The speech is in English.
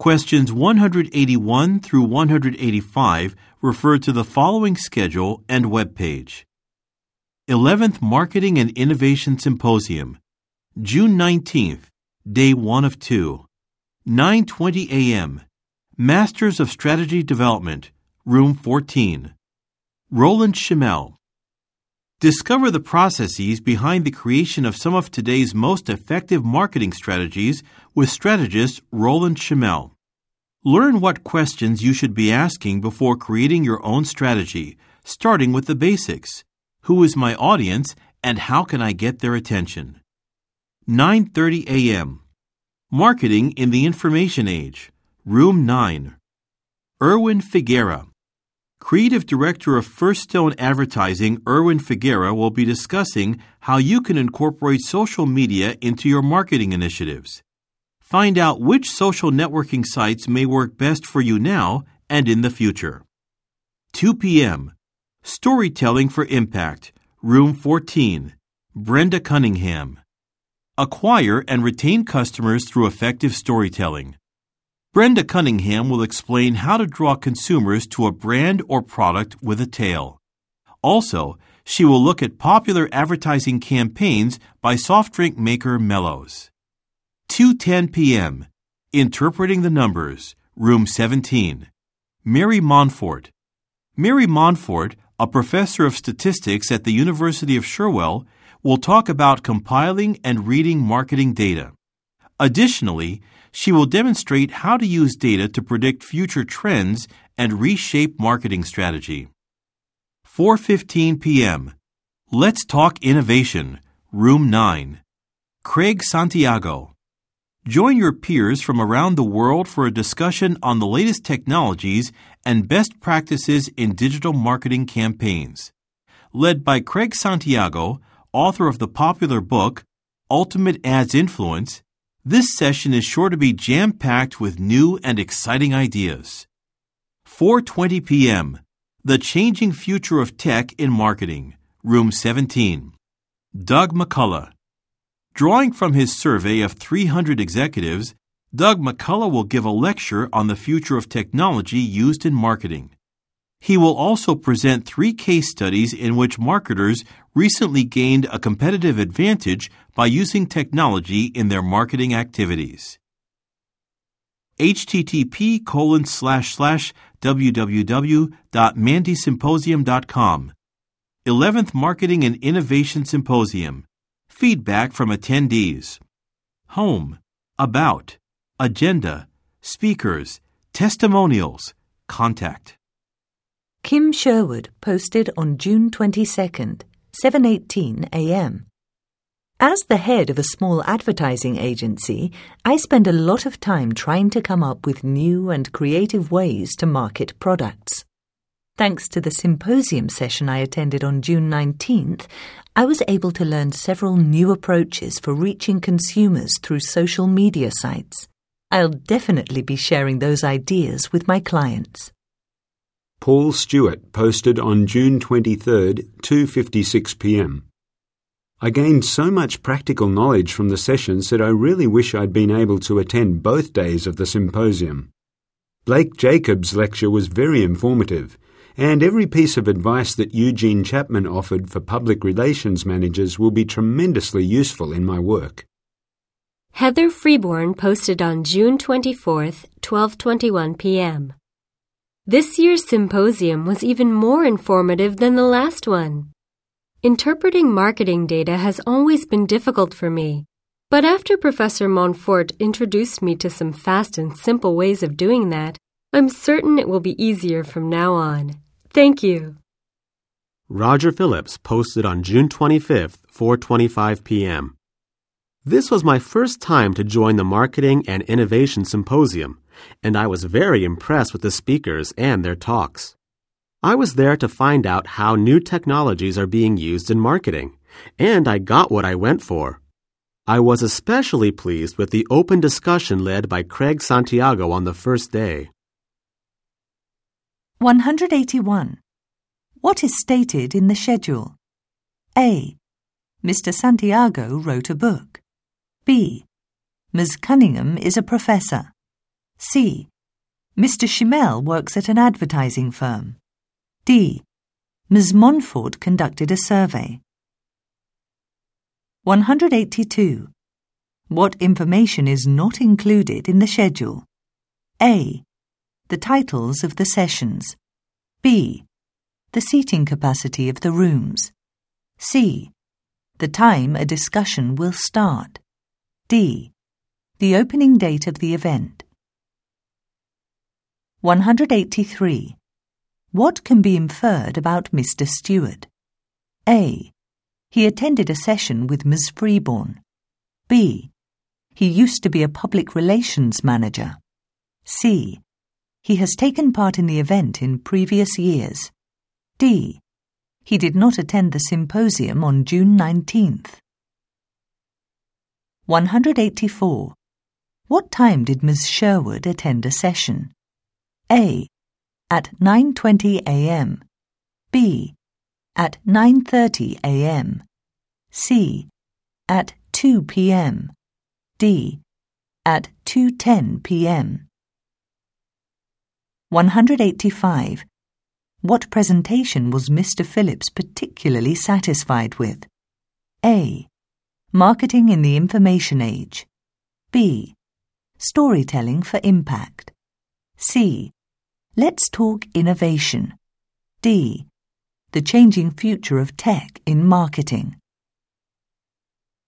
Questions 181 through 185 refer to the following schedule and webpage. 11th Marketing and Innovation Symposium, June 19th, day 1 of 2. 9:20 a.m. Masters of Strategy Development, room 14. Roland Schimmel. Discover the processes behind the creation of some of today's most effective marketing strategies with strategist Roland Schimmel. Learn what questions you should be asking before creating your own strategy, starting with the basics. Who is my audience and how can I get their attention? 9:30 a.m. Marketing in the Information Age, Room 9. Erwin Figuera. Creative Director of First Stone Advertising, Erwin Figuera, will be discussing how you can incorporate social media into your marketing initiatives. Find out which social networking sites may work best for you now and in the future. 2 p.m. Storytelling for Impact, Room 14. Brenda Cunningham. Acquire and retain customers through effective storytelling. Brenda Cunningham will explain how to draw consumers to a brand or product with a tale. Also, she will look at popular advertising campaigns by soft drink maker Mellows. 2:10 p.m. Interpreting the Numbers, Room 17. Mary Montfort. Mary Montfort, a professor of statistics at the University of Sherwell, will talk about compiling and reading marketing data. Additionally, she will demonstrate how to use data to predict future trends and reshape marketing strategy. 4:15 p.m. Let's talk innovation. Room 9. Craig Santiago. Join your peers from around the world for a discussion on the latest technologies and best practices in digital marketing campaigns. Led by Craig Santiago, author of the popular book Ultimate Ads Influence, this session is sure to be jam-packed with new and exciting ideas. 4:20 p.m. The Changing Future of Tech in Marketing, Room 17. Doug McCullough. Drawing from his survey of 300 executives, Doug McCullough will give a lecture on the future of technology used in marketing. He will also present three case studies in which marketers recently gained a competitive advantage by using technology in their marketing activities. http colon slash slash www.mandysymposium.com 11th Marketing and Innovation Symposium. Feedback from attendees. Home. About. Agenda. Speakers. Testimonials. Contact Kim Sherwood posted on June 22nd, 7:18 a.m. As the head of a small advertising agency, I spend a lot of time trying to come up with new and creative ways to market products. Thanks to the symposium session I attended on June 19th, I was able to learn several new approaches for reaching consumers through social media sites. I'll definitely be sharing those ideas with my clients. Paul Stewart posted on June 23, 2:56 p.m. I gained so much practical knowledge from the sessions that I really wish I'd been able to attend both days of the symposium. Blake Jacobs' lecture was very informative, and every piece of advice that Eugene Chapman offered for public relations managers will be tremendously useful in my work. Heather Freeborn posted on June 24th, 12:21 p.m. This year's symposium was even more informative than the last one. Interpreting marketing data has always been difficult for me, but after Professor Montfort introduced me to some fast and simple ways of doing that, I'm certain it will be easier from now on. Thank you. Roger Phillips posted on June 25th, 4:25 p.m. This was my first time to join the Marketing and Innovation Symposium and I was very impressed with the speakers and their talks. I was there to find out how new technologies are being used in marketing, and I got what I went for. I was especially pleased with the open discussion led by Craig Santiago on the first day. 181. What is stated in the schedule? A. Mr. Santiago wrote a book. B. Ms. Cunningham is a professor. C. Mr. Schimmel works at an advertising firm. D. Ms. Montfort conducted a survey. 182. What information is not included in the schedule? A. The titles of the sessions. B. The seating capacity of the rooms. C. The time a discussion will start. D. The opening date of the event. 183. What can be inferred about Mr. Stewart? A. He attended a session with Ms. Freeborn. B. He used to be a public relations manager. C. He has taken part in the event in previous years. D. He did not attend the symposium on June 19th. 184. What time did Ms. Sherwood attend a session? A. At 9:20 a.m. B. At 9:30 a.m. C. At 2 p.m. D. At 2:10 p.m. 185. What presentation was Mr. Phillips particularly satisfied with? A. Marketing in the Information Age. B. Storytelling for Impact. C. Let's talk innovation. D. The changing future of tech in marketing.